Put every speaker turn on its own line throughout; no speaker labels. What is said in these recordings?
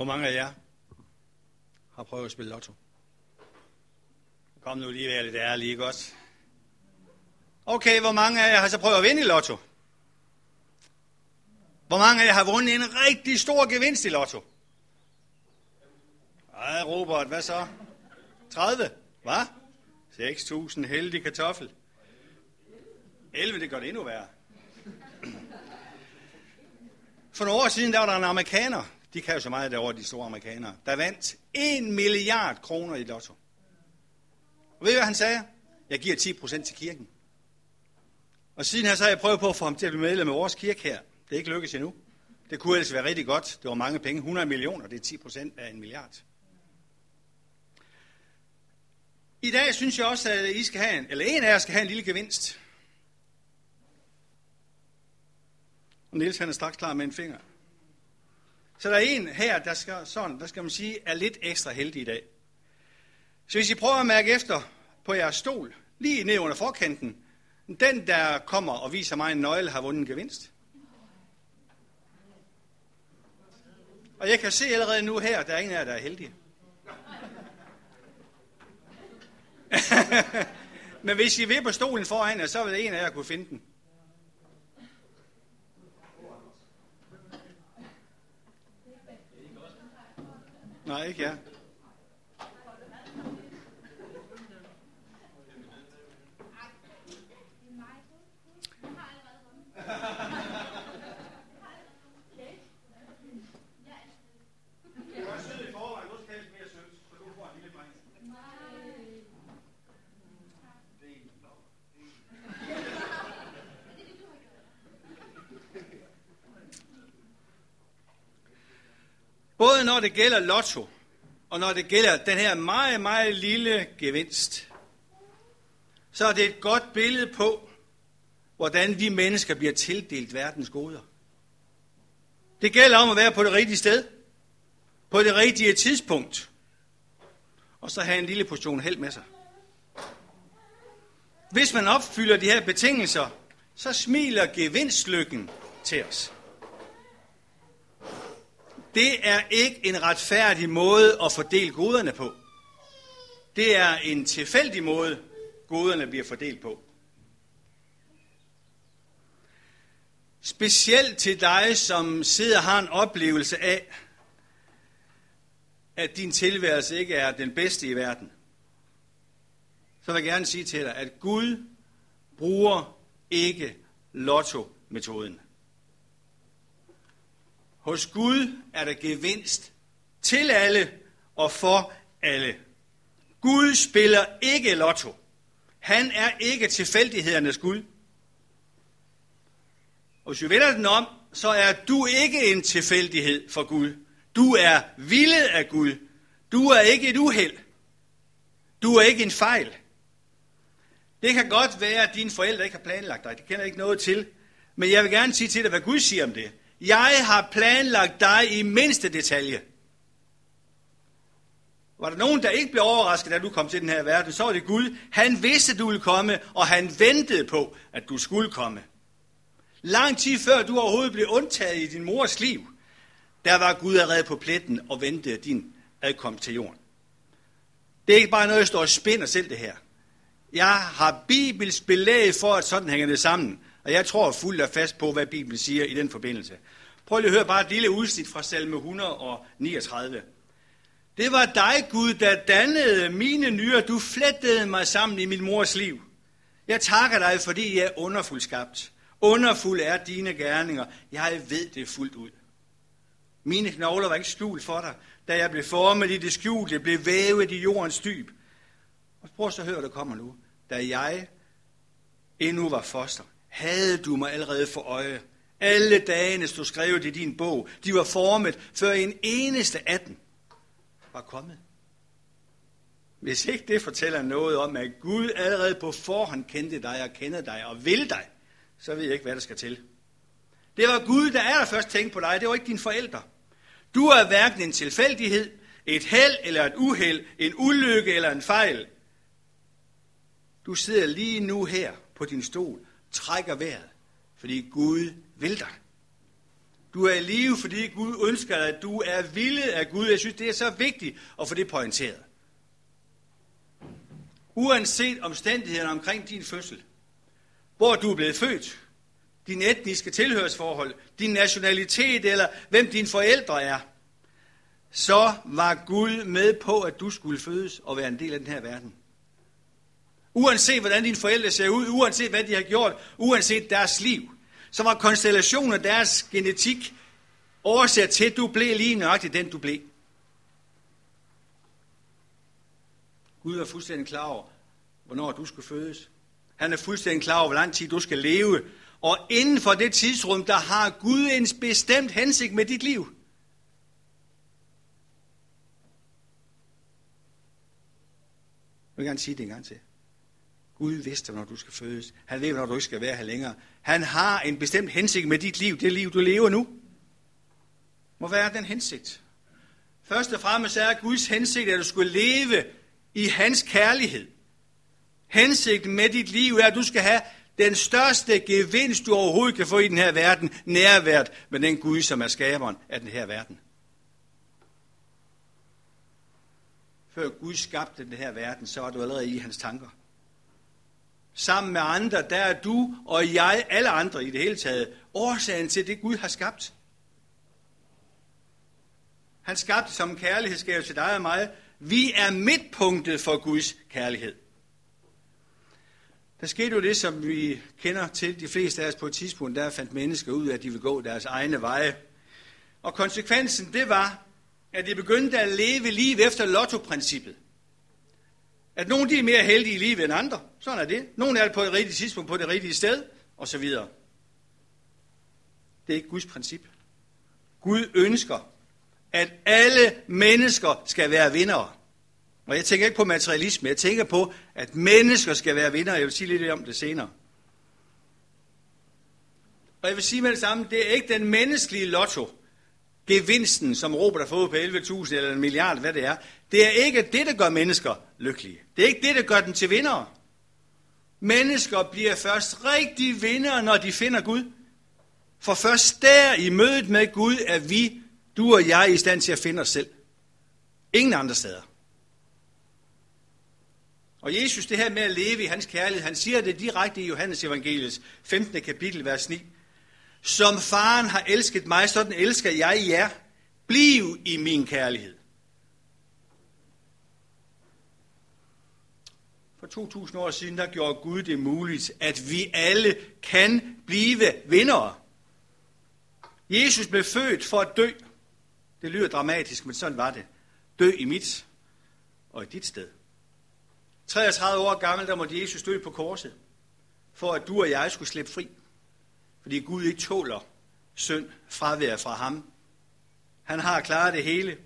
Hvor mange af jer har prøvet at spille lotto? Kom nu lige være lidt ærlige, godt? Okay, hvor mange af jer har så prøvet at vinde i lotto? Hvor mange af jer har vundet en rigtig stor gevinst i lotto? Ej, Robert, hvad så? 30? Hvad? 6.000 heldig kartoffel. 11, det gør det endnu værre. For nogle år siden, der var der en amerikaner, de kan jo så meget derovre, de store amerikanere, der vandt 1 milliard kroner i lotto. Og ved I, hvad han sagde? Jeg giver 10% til kirken. Og siden her så har jeg prøvet på at få ham til at blive medlem af vores kirke her. Det er ikke lykkedes endnu. Det kunne ellers være rigtig godt. Det var mange penge. 100 millioner, det er 10% af en milliard. I dag synes jeg også, at I skal have en, eller en af jer skal have en lille gevinst. Og Niels han er straks klar med en finger. Så der er en her, der skal, sådan, der skal man sige, er lidt ekstra heldig i dag. Så hvis I prøver at mærke efter på jeres stol, lige ned under forkanten, den, der kommer og viser mig en nøgle, har vundet en gevinst. Og jeg kan se allerede nu her, der er ingen af jer, der er heldige. Men hvis I vil på stolen foran jer, så vil en af jer kunne finde den. Nej, ikke ja. Både når det gælder lotto, og når det gælder den her meget, meget lille gevinst, så er det et godt billede på, hvordan vi mennesker bliver tildelt verdens goder. Det gælder om at være på det rigtige sted, på det rigtige tidspunkt, og så have en lille portion held med sig. Hvis man opfylder de her betingelser, så smiler gevinstlykken til os. Det er ikke en retfærdig måde at fordele goderne på. Det er en tilfældig måde, goderne bliver fordelt på. Specielt til dig, som sidder og har en oplevelse af, at din tilværelse ikke er den bedste i verden. Så vil jeg gerne sige til dig, at Gud bruger ikke lotto-metoden. Hos Gud er der gevinst til alle og for alle. Gud spiller ikke lotto. Han er ikke tilfældighedernes Gud. Og hvis vi vender den om, så er du ikke en tilfældighed for Gud. Du er villet af Gud. Du er ikke et uheld. Du er ikke en fejl. Det kan godt være, at dine forældre ikke har planlagt dig. Det kender jeg ikke noget til. Men jeg vil gerne sige til dig, hvad Gud siger om det. Jeg har planlagt dig i mindste detalje. Var der nogen, der ikke blev overrasket, da du kom til den her verden, så var det Gud. Han vidste, du ville komme, og han ventede på, at du skulle komme. Lang tid før du overhovedet blev undtaget i din mors liv, der var Gud allerede på pletten og ventede din adkomst til jorden. Det er ikke bare noget, jeg står og spinder selv det her. Jeg har bibelsk belæg for, at sådan hænger det sammen. Og jeg tror fuldt og fast på, hvad Bibelen siger i den forbindelse. Prøv lige at høre bare et lille udsnit fra salme 139. Det var dig, Gud, der dannede mine nyrer. Du flettede mig sammen i min mors liv. Jeg takker dig, fordi jeg er underfuld skabt. Underfuld er dine gerninger. Jeg ved det fuldt ud. Mine knogler var ikke skjult for dig, da jeg blev formet i det skjulte, blev vævet i jordens dyb. Og prøv så at høre, hvad der kommer nu. Da jeg endnu var foster, havde du mig allerede for øje. Alle dagene stod skrevet i din bog. De var formet, før en eneste af dem var kommet. Hvis ikke det fortæller noget om, at Gud allerede på forhånd kendte dig og kender dig og vil dig, så ved jeg ikke, hvad der skal til. Det var Gud, der er der først tænkte på dig. Det var ikke dine forældre. Du er hverken en tilfældighed, et held eller et uheld, en ulykke eller en fejl. Du sidder lige nu her på din stol, trækker vejret, fordi Gud vil dig. Du er i live, fordi Gud ønsker dig, at du er villet af Gud. Jeg synes, det er så vigtigt at få det pointeret. Uanset omstændighederne omkring din fødsel, hvor du er blevet født, din etniske tilhørsforhold, din nationalitet eller hvem dine forældre er, så var Gud med på, at du skulle fødes og være en del af den her verden. Uanset hvordan dine forældre ser ud, uanset hvad de har gjort, uanset deres liv, så var konstellationen af deres genetik årsag til, at du blev lige nøjagtigt den, du blev. Gud er fuldstændig klar over, hvornår du skulle fødes. Han er fuldstændig klar over, hvor lang tid du skal leve. Og inden for det tidsrum, der har Gud en bestemt hensigt med dit liv. Jeg vil gerne sige det en gang til. Gud vidste, når du skal fødes. Han ved, når du ikke skal være her længere. Han har en bestemt hensigt med dit liv, det liv, du lever nu. Må være den hensigt. Først og fremmest er Guds hensigt, at du skulle leve i hans kærlighed. Hensigten med dit liv er, at du skal have den største gevinst, du overhovedet kan få i den her verden, nærvært med den Gud, som er skaberen af den her verden. Før Gud skabte den her verden, så var du allerede i hans tanker. Sammen med andre, der er du og jeg, alle andre i det hele taget, årsagen til det Gud har skabt. Han skabte som kærlighedsgave til dig og mig. Vi er midtpunktet for Guds kærlighed. Der skete jo det, som vi kender til de fleste af os på et tidspunkt, der fandt mennesker ud af, at de vil gå deres egne veje. Og konsekvensen, det var, at de begyndte at leve liv efter lottoprincippet. At nogle de er mere heldige i livet end andre. Sådan er det. Nogle er det på det rigtige tidspunkt, på det rigtige sted, og så videre. Det er ikke Guds princip. Gud ønsker, at alle mennesker skal være vindere. Og jeg tænker ikke på materialisme, jeg tænker på, at mennesker skal være vindere. Jeg vil sige lidt om det senere. Og jeg vil sige med det samme, det er ikke den menneskelige lotto, gevinsten, som Robert har fået på 11.000 eller en milliard, hvad det er. Det er ikke det, der gør mennesker lykkelige. Det er ikke det, der gør dem til vindere. Mennesker bliver først rigtig vindere, når de finder Gud. For først der i mødet med Gud er vi, du og jeg, i stand til at finde os selv. Ingen andre steder. Og Jesus, det her med at leve i hans kærlighed, han siger det direkte i Johannes evangeliets 15. kapitel, vers 9. Som faren har elsket mig, sådan elsker jeg jer. Bliv i min kærlighed. For 2000 år siden, der gjorde Gud det muligt, at vi alle kan blive vindere. Jesus blev født for at dø. Det lyder dramatisk, men sådan var det. Dø i mit og i dit sted. 33 år gammel, der måtte Jesus dø på korset, for at du og jeg skulle slippe fri. Fordi Gud ikke tåler synd fravær fra ham. Han har klaret det hele.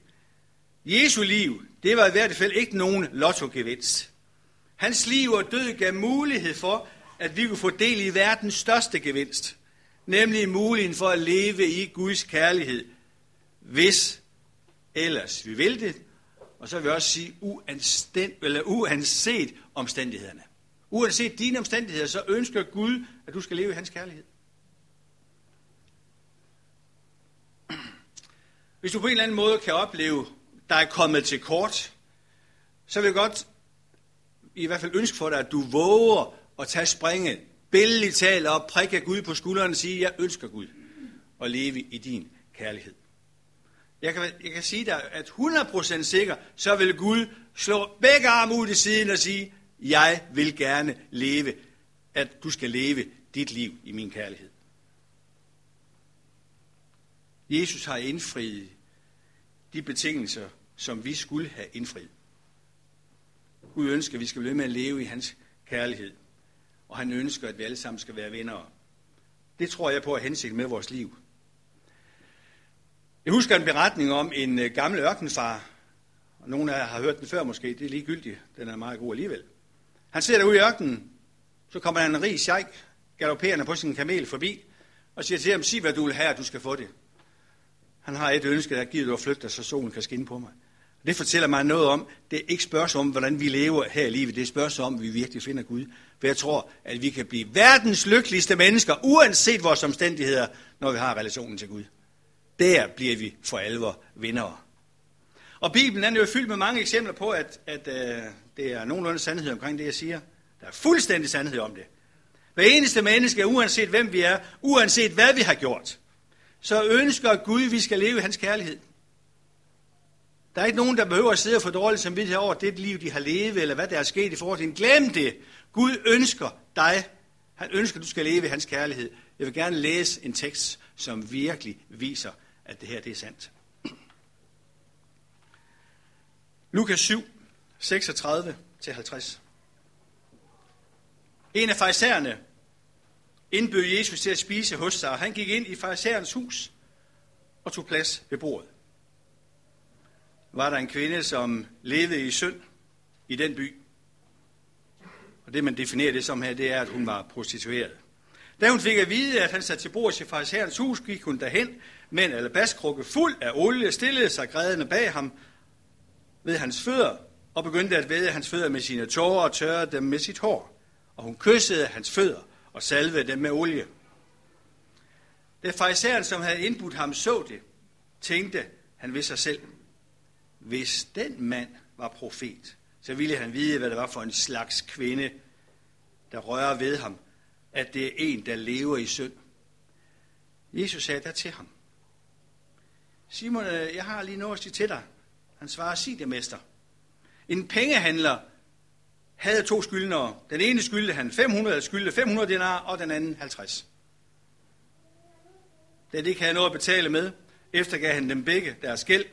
Jesu liv, det var i hvert fald ikke nogen lottogevinst. Hans liv og død gav mulighed for, at vi kunne få del i verdens største gevinst. Nemlig muligheden for at leve i Guds kærlighed, hvis ellers vi vil det, og så vil jeg også sige uanstænd, eller uanset omstændighederne. Uanset dine omstændigheder, så ønsker Gud, at du skal leve i hans kærlighed. Hvis du på en eller anden måde kan opleve, der er kommet til kort, så vil jeg godt i hvert fald ønske for dig, at du våger at tage springet, billedligt tale og prikke Gud på skulderen og sige, jeg ønsker Gud at leve i din kærlighed. Jeg kan, jeg kan sige dig, at 100% sikker, så vil Gud slå begge arme ud i siden og sige, jeg vil gerne leve, at du skal leve dit liv i min kærlighed. Jesus har indfriet de betingelser, som vi skulle have indfriet. Gud ønsker, at vi skal blive med at leve i hans kærlighed. Og han ønsker, at vi alle sammen skal være venner. Det tror jeg på at hensigt med vores liv. Jeg husker en beretning om en øh, gammel ørkenfar. Og nogle af jer har hørt den før måske. Det er ligegyldigt. Den er meget god alligevel. Han sidder derude i ørkenen. Så kommer der en rig sheik galopperende på sin kamel forbi. Og siger til ham, sig hvad du vil have, du skal få det. Han har et ønske, der giver du at flygte, så solen kan skinne på mig. Det fortæller mig noget om, det er ikke spørgsmål om, hvordan vi lever her i livet. Det er spørgsmål om, at vi virkelig finder Gud. For jeg tror, at vi kan blive verdens lykkeligste mennesker, uanset vores omstændigheder, når vi har relationen til Gud. Der bliver vi for alvor vindere. Og Bibelen er jo fyldt med mange eksempler på, at, at uh, det er nogenlunde sandhed omkring det, jeg siger. Der er fuldstændig sandhed om det. Hver eneste menneske, uanset hvem vi er, uanset hvad vi har gjort, så ønsker Gud, at vi skal leve i hans kærlighed. Der er ikke nogen, der behøver at sidde og få dårligt samvittighed over det liv, de har levet, eller hvad der er sket i forhold til en. Glem det. Gud ønsker dig. Han ønsker, at du skal leve i hans kærlighed. Jeg vil gerne læse en tekst, som virkelig viser, at det her det er sandt. Lukas 7, 36-50. En af fejserne, indbød Jesus til at spise hos sig, og han gik ind i farisæernes hus og tog plads ved bordet. Var der en kvinde, som levede i synd i den by. Og det, man definerer det som her, det er, at hun var prostitueret. Da hun fik at vide, at han satte til bord i farisæernes hus, gik hun derhen med en alabastkrukke fuld af olie, stillede sig grædende bag ham ved hans fødder og begyndte at væde hans fødder med sine tårer og tørre dem med sit hår. Og hun kyssede hans fødder og salvede dem med olie. Da farisæeren, som havde indbudt ham, så det, tænkte han ved sig selv, hvis den mand var profet, så ville han vide, hvad det var for en slags kvinde, der rører ved ham, at det er en, der lever i synd. Jesus sagde der til ham, Simon, øh, jeg har lige noget at sige til dig. Han svarer, sig det, mester. En pengehandler havde to skyldnere. Den ene skyldte han 500, skyldte 500 dinar, og den anden 50. Da de ikke havde noget at betale med, eftergav han dem begge deres gæld.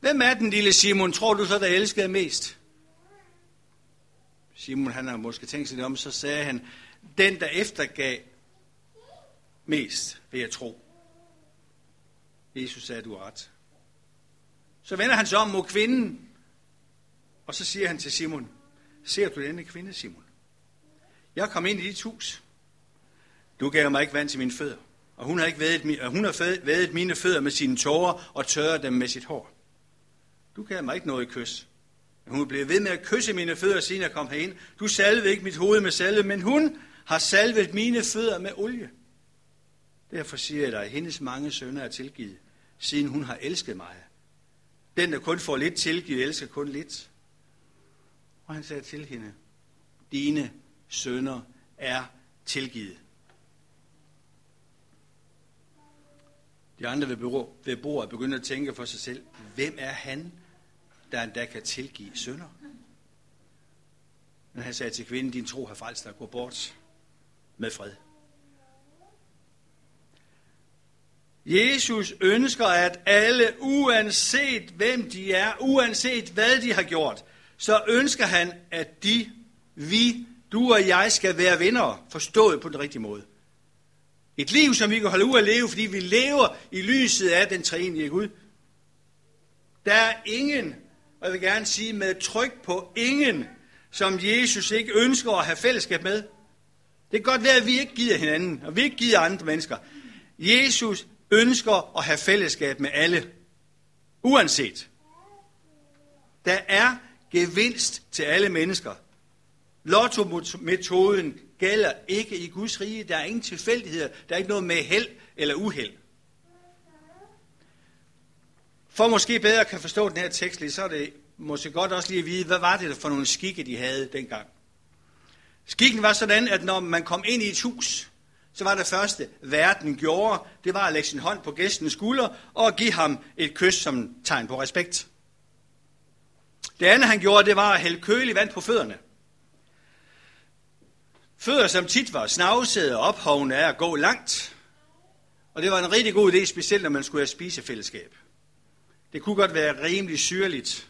Hvem er den lille Simon, tror du så, der elskede mest? Simon, han har måske tænkt sig det om, så sagde han, den, der eftergav mest, vil jeg tro. Jesus sagde, du har ret. Så vender han sig om mod kvinden, og så siger han til Simon, ser du denne kvinde, Simon? Jeg kom ind i dit hus. Du gav mig ikke vand til mine fødder, og hun har, ikke vædet, hun har vædet mine fødder med sine tårer og tørret dem med sit hår. Du gav mig ikke noget kys. Hun blev ved med at kysse mine fødder, siden jeg kom herind. Du salvede ikke mit hoved med salve, men hun har salvet mine fødder med olie. Derfor siger jeg dig, at hendes mange sønner er tilgivet, siden hun har elsket mig. Den, der kun får lidt tilgivet, elsker kun lidt. Og han sagde til hende, dine sønner er tilgivet. De andre ved bordet begynder at tænke for sig selv, hvem er han, der endda kan tilgive sønder? Men han sagde til kvinden, din tro har frelst dig, gå bort med fred. Jesus ønsker, at alle, uanset hvem de er, uanset hvad de har gjort, så ønsker han, at de, vi, du og jeg skal være venner, forstået på den rigtige måde. Et liv, som vi kan holde ud at leve, fordi vi lever i lyset af den treenige Gud. Der er ingen, og jeg vil gerne sige med tryk på ingen, som Jesus ikke ønsker at have fællesskab med. Det kan godt være, at vi ikke gider hinanden, og vi ikke gider andre mennesker. Jesus ønsker at have fællesskab med alle, uanset. Der er gevinst til alle mennesker. Lotto-metoden gælder ikke i Guds rige. Der er ingen tilfældigheder. Der er ikke noget med held eller uheld. For måske bedre kan forstå den her tekst, så er det måske godt også lige at vide, hvad var det for nogle skikke, de havde dengang. Skikken var sådan, at når man kom ind i et hus, så var det første, verden gjorde, det var at lægge sin hånd på gæstens skulder og give ham et kys som tegn på respekt. Det andet, han gjorde, det var at hælde kølig vand på fødderne. Fødder, som tit var snavsede og ophovne af at gå langt. Og det var en rigtig god idé, specielt når man skulle have spisefællesskab. Det kunne godt være rimelig syrligt,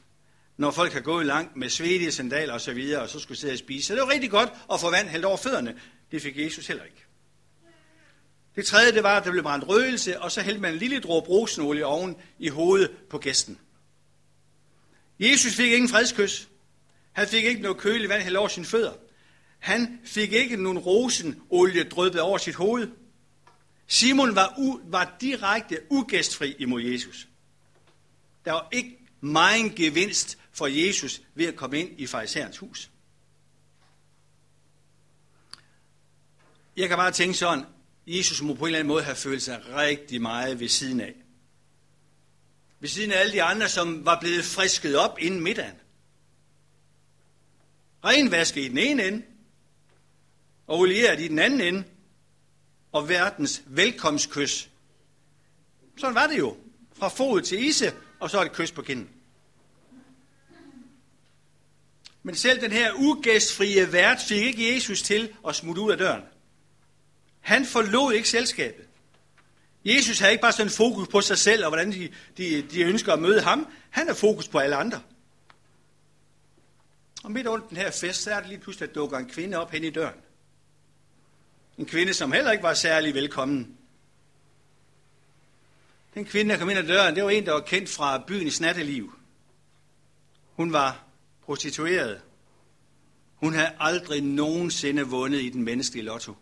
når folk har gået langt med svedige sandaler osv., og, og så skulle sidde og spise. Så det var rigtig godt at få vand hældt over fødderne. Det fik Jesus heller ikke. Det tredje, det var, at der blev brændt røgelse, og så hældte man en lille dråbe rosenolie oven i hovedet på gæsten. Jesus fik ingen fredskys. Han fik ikke noget kølig vand hældt over sine fødder. Han fik ikke nogen rosenolie drøbet over sit hoved. Simon var, u, var direkte ugæstfri imod Jesus. Der var ikke meget gevinst for Jesus ved at komme ind i farisæerens hus. Jeg kan bare tænke sådan, Jesus må på en eller anden måde have følt sig rigtig meget ved siden af. Ved siden af alle de andre, som var blevet frisket op inden middagen. Renvaske i den ene ende, og olieret i den anden ende, og verdens velkomstkys. Sådan var det jo. Fra fod til ise, og så et kys på kinden. Men selv den her ugæstfrie vært fik ikke Jesus til at smutte ud af døren. Han forlod ikke selskabet. Jesus havde ikke bare sådan fokus på sig selv, og hvordan de, de, de ønsker at møde ham. Han har fokus på alle andre. Og midt under den her fest, så er det lige pludselig, at dukker en kvinde op hen i døren. En kvinde, som heller ikke var særlig velkommen. Den kvinde, der kom ind ad døren, det var en, der var kendt fra byens natteliv. Hun var prostitueret. Hun havde aldrig nogensinde vundet i den menneskelige lotto.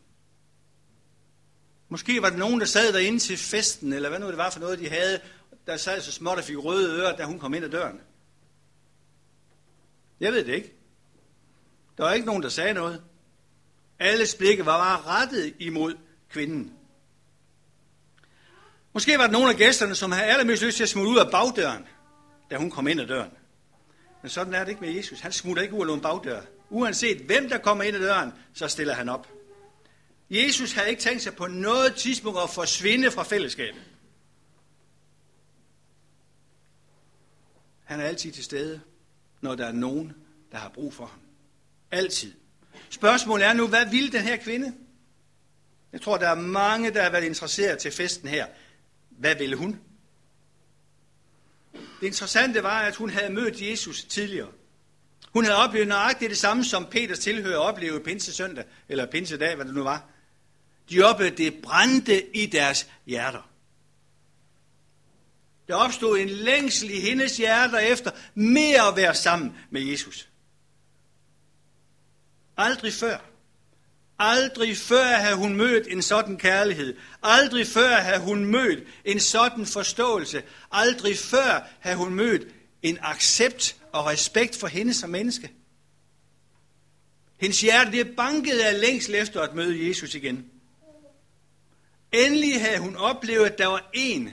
Måske var der nogen, der sad derinde til festen, eller hvad nu det var for noget, de havde, der sad så småt og fik røde ører, da hun kom ind ad døren. Jeg ved det ikke. Der var ikke nogen, der sagde noget. Alles blikke var bare rettet imod kvinden. Måske var der nogle af gæsterne, som havde allermest lyst til at smutte ud af bagdøren, da hun kom ind ad døren. Men sådan er det ikke med Jesus. Han smutter ikke ud af en bagdør. Uanset hvem der kommer ind ad døren, så stiller han op. Jesus havde ikke tænkt sig på noget tidspunkt at forsvinde fra fællesskabet. Han er altid til stede, når der er nogen, der har brug for ham. Altid. Spørgsmålet er nu, hvad vil den her kvinde? Jeg tror, der er mange, der har været interesseret til festen her. Hvad ville hun? Det interessante var, at hun havde mødt Jesus tidligere. Hun havde oplevet nøjagtigt det samme, som Peters tilhører oplevede pinsesøndag, eller pinsedag, hvad det nu var jobbe det brændte i deres hjerter. Der opstod en længsel i hendes hjerter efter mere at være sammen med Jesus. Aldrig før. Aldrig før havde hun mødt en sådan kærlighed. Aldrig før havde hun mødt en sådan forståelse. Aldrig før havde hun mødt en accept og respekt for hende som menneske. Hendes hjerte det bankede af længsel efter at møde Jesus igen. Endelig havde hun oplevet, at der var en,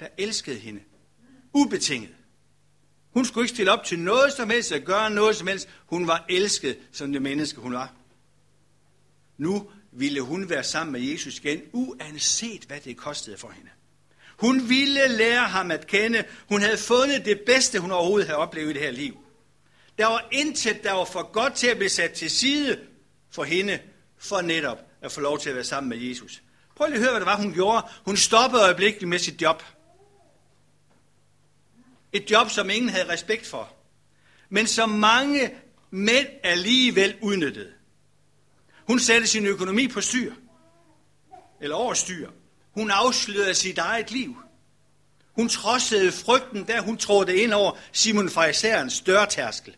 der elskede hende. Ubetinget. Hun skulle ikke stille op til noget som helst, at gøre noget som helst. Hun var elsket som det menneske, hun var. Nu ville hun være sammen med Jesus igen, uanset hvad det kostede for hende. Hun ville lære ham at kende. Hun havde fundet det bedste, hun overhovedet havde oplevet i det her liv. Der var intet, der var for godt til at blive sat til side for hende, for netop at få lov til at være sammen med Jesus. Prøv lige at høre, hvad det var, hun gjorde. Hun stoppede øjeblikkeligt med sit job. Et job, som ingen havde respekt for. Men som mange mænd alligevel udnyttede. Hun satte sin økonomi på styr. Eller over styr. Hun afslørede sit eget liv. Hun trodsede frygten, da hun trådte ind over Simon Farisæerens dørtærskel.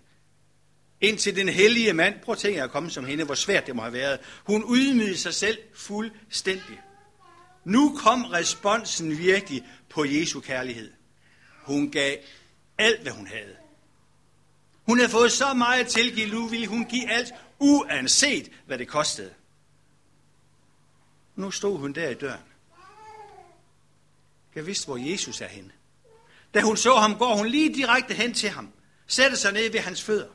Ind til den hellige mand. Prøv at tænke at komme som hende, hvor svært det må have været. Hun ydmygede sig selv fuldstændig. Nu kom responsen virkelig på Jesu kærlighed. Hun gav alt, hvad hun havde. Hun havde fået så meget tilgivet, nu ville hun give alt, uanset hvad det kostede. Nu stod hun der i døren. Jeg vidste, hvor Jesus er henne. Da hun så ham, går hun lige direkte hen til ham. Sætter sig ned ved hans fødder.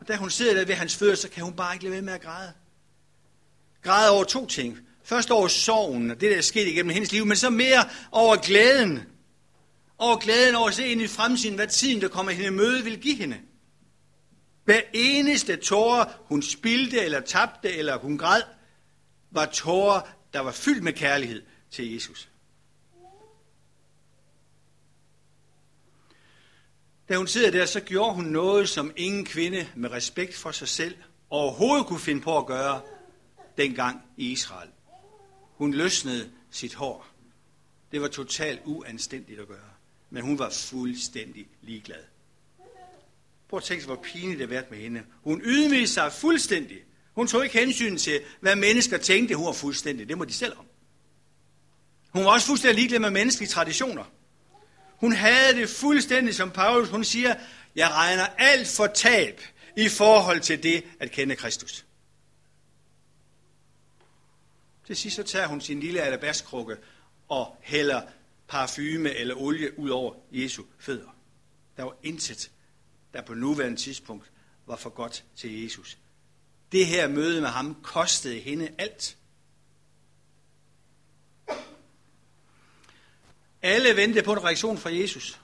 Og da hun sidder der ved hans fødder, så kan hun bare ikke lade være med at græde. Græde over to ting. Først over sorgen, og det der er sket igennem hendes liv, men så mere over glæden. Over glæden over at se ind i fremtiden, hvad tiden, der kommer hende møde, vil give hende. Hver eneste tårer, hun spildte eller tabte eller hun græd, var tårer, der var fyldt med kærlighed til Jesus. Da hun sidder der, så gjorde hun noget, som ingen kvinde med respekt for sig selv overhovedet kunne finde på at gøre dengang i Israel. Hun løsnede sit hår. Det var totalt uanstændigt at gøre. Men hun var fuldstændig ligeglad. Prøv at tænke sig, hvor pinligt det har været med hende. Hun ydmygede sig fuldstændig. Hun tog ikke hensyn til, hvad mennesker tænkte. Hun var fuldstændig. Det må de selv om. Hun var også fuldstændig ligeglad med menneskelige traditioner. Hun havde det fuldstændig som Paulus. Hun siger, jeg regner alt for tab i forhold til det at kende Kristus. Til sidst så tager hun sin lille alabastkrukke og hælder parfume eller olie ud over Jesu fødder. Der var intet, der på nuværende tidspunkt var for godt til Jesus. Det her møde med ham kostede hende alt. Alle ventede på en reaktion fra Jesus.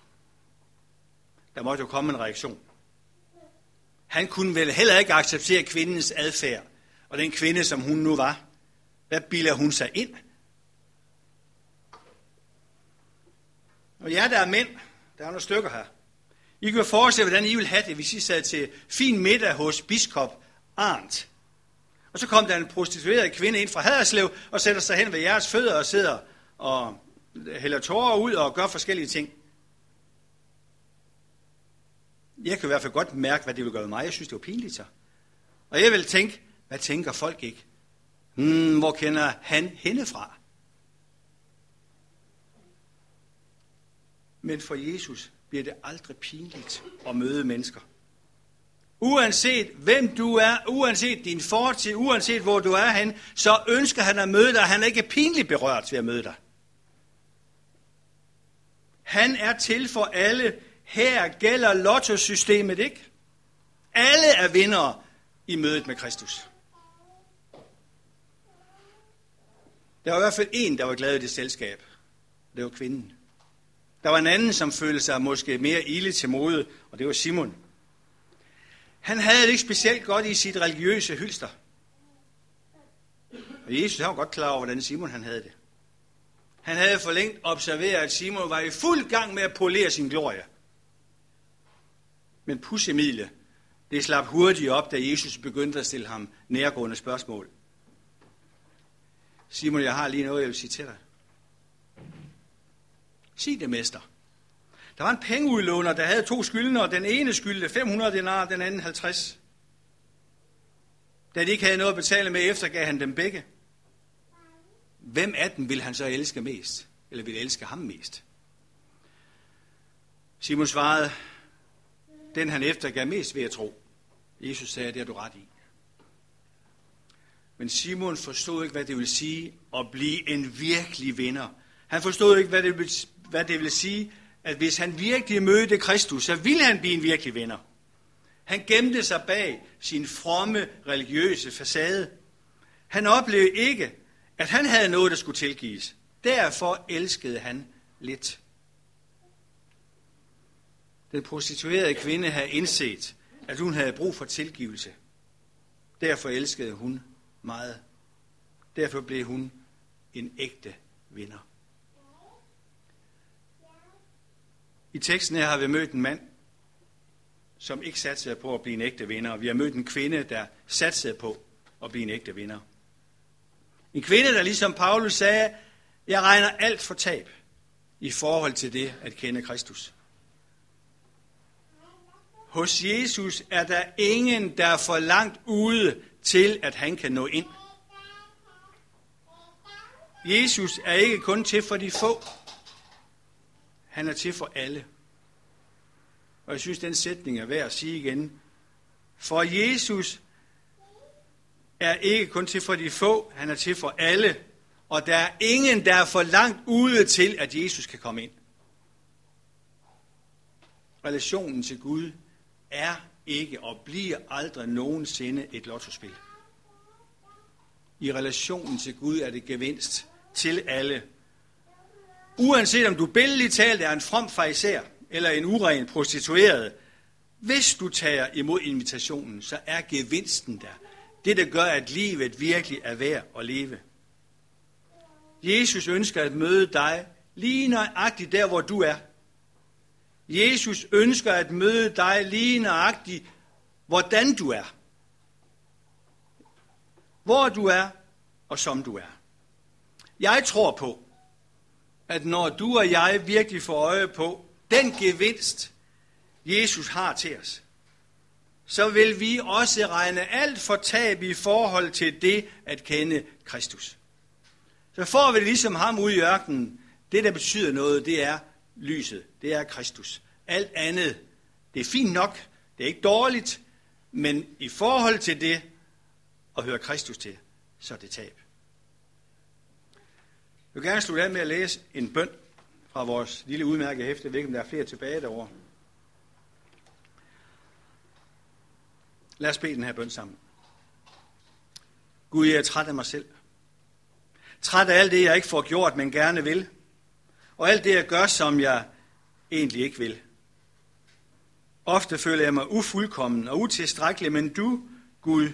Der måtte jo komme en reaktion. Han kunne vel heller ikke acceptere kvindens adfærd, og den kvinde, som hun nu var. Hvad bilder hun sig ind? Og jer, der er mænd, der er nogle stykker her. I kan forestille, hvordan I vil have det, hvis I sad til fin middag hos biskop Arndt. Og så kom der en prostitueret kvinde ind fra Haderslev og sætter sig hen ved jeres fødder og sidder og hælder tårer ud og gør forskellige ting. Jeg kan i hvert fald godt mærke, hvad det vil gøre med mig. Jeg synes, det var pinligt så. Og jeg vil tænke, hvad tænker folk ikke? Hmm, hvor kender han hende fra? Men for Jesus bliver det aldrig pinligt at møde mennesker. Uanset hvem du er, uanset din fortid, uanset hvor du er hen, så ønsker han at møde dig. Han er ikke pinligt berørt ved at møde dig. Han er til for alle. Her gælder lottosystemet ikke. Alle er vindere i mødet med Kristus. Der var i hvert fald en, der var glad i det selskab. Det var kvinden. Der var en anden, som følte sig måske mere ille til mode, og det var Simon. Han havde det ikke specielt godt i sit religiøse hylster. Og Jesus han var godt klar over, hvordan Simon han havde det. Han havde for længt observeret, at Simon var i fuld gang med at polere sin glorie. Men pussemiddel, det slap hurtigt op, da Jesus begyndte at stille ham nærgående spørgsmål. Simon, jeg har lige noget, jeg vil sige til dig. Sig det, mester. Der var en pengeudlåner, der havde to skyldnere. Den ene skyldte 500 denar, den anden 50. Da de ikke havde noget at betale med, efter, gav han dem begge. Hvem af dem vil han så elske mest? Eller vil elske ham mest? Simon svarede, den han eftergav mest ved at tro. Jesus sagde, det har du ret i. Men Simon forstod ikke, hvad det ville sige at blive en virkelig vinder. Han forstod ikke, hvad det ville, hvad det ville sige, at hvis han virkelig mødte Kristus, så ville han blive en virkelig vinder. Han gemte sig bag sin fromme religiøse facade. Han oplevede ikke, at han havde noget, der skulle tilgives. Derfor elskede han lidt. Den prostituerede kvinde havde indset, at hun havde brug for tilgivelse. Derfor elskede hun meget. Derfor blev hun en ægte vinder. I teksten her har vi mødt en mand, som ikke satsede på at blive en ægte vinder. Og vi har mødt en kvinde, der satsede på at blive en ægte vinder. En kvinde, der ligesom Paulus sagde, jeg regner alt for tab i forhold til det at kende Kristus. Hos Jesus er der ingen, der er for langt ude til, at han kan nå ind. Jesus er ikke kun til for de få. Han er til for alle. Og jeg synes, den sætning er værd at sige igen. For Jesus er ikke kun til for de få, han er til for alle. Og der er ingen, der er for langt ude til, at Jesus kan komme ind. Relationen til Gud er ikke og bliver aldrig nogensinde et lottospil. I relationen til Gud er det gevinst til alle. Uanset om du billedligt talt er en from fariser eller en uren prostitueret, hvis du tager imod invitationen, så er gevinsten der. Det, der gør, at livet virkelig er værd at leve. Jesus ønsker at møde dig lige nøjagtigt der, hvor du er. Jesus ønsker at møde dig lige nøjagtigt, hvordan du er. Hvor du er, og som du er. Jeg tror på, at når du og jeg virkelig får øje på den gevinst, Jesus har til os, så vil vi også regne alt for tab i forhold til det at kende Kristus. Så får vi ligesom ham ud i ørkenen. Det, der betyder noget, det er lyset. Det er Kristus. Alt andet, det er fint nok. Det er ikke dårligt. Men i forhold til det at høre Kristus til, så er det tab. Jeg vil gerne slutte af med at læse en bøn fra vores lille udmærkede hæfte. Jeg ved ikke, om der er flere tilbage derovre. Lad os bede den her bøn sammen. Gud, jeg er træt af mig selv. Træt af alt det, jeg ikke får gjort, men gerne vil. Og alt det, jeg gør, som jeg egentlig ikke vil. Ofte føler jeg mig ufuldkommen og utilstrækkelig, men du, Gud,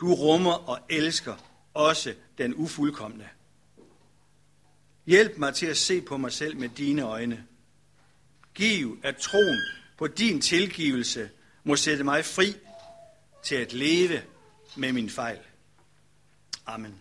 du rummer og elsker også den ufuldkommende. Hjælp mig til at se på mig selv med dine øjne. Giv, at troen på din tilgivelse må sætte mig fri til at leve med min fejl. Amen.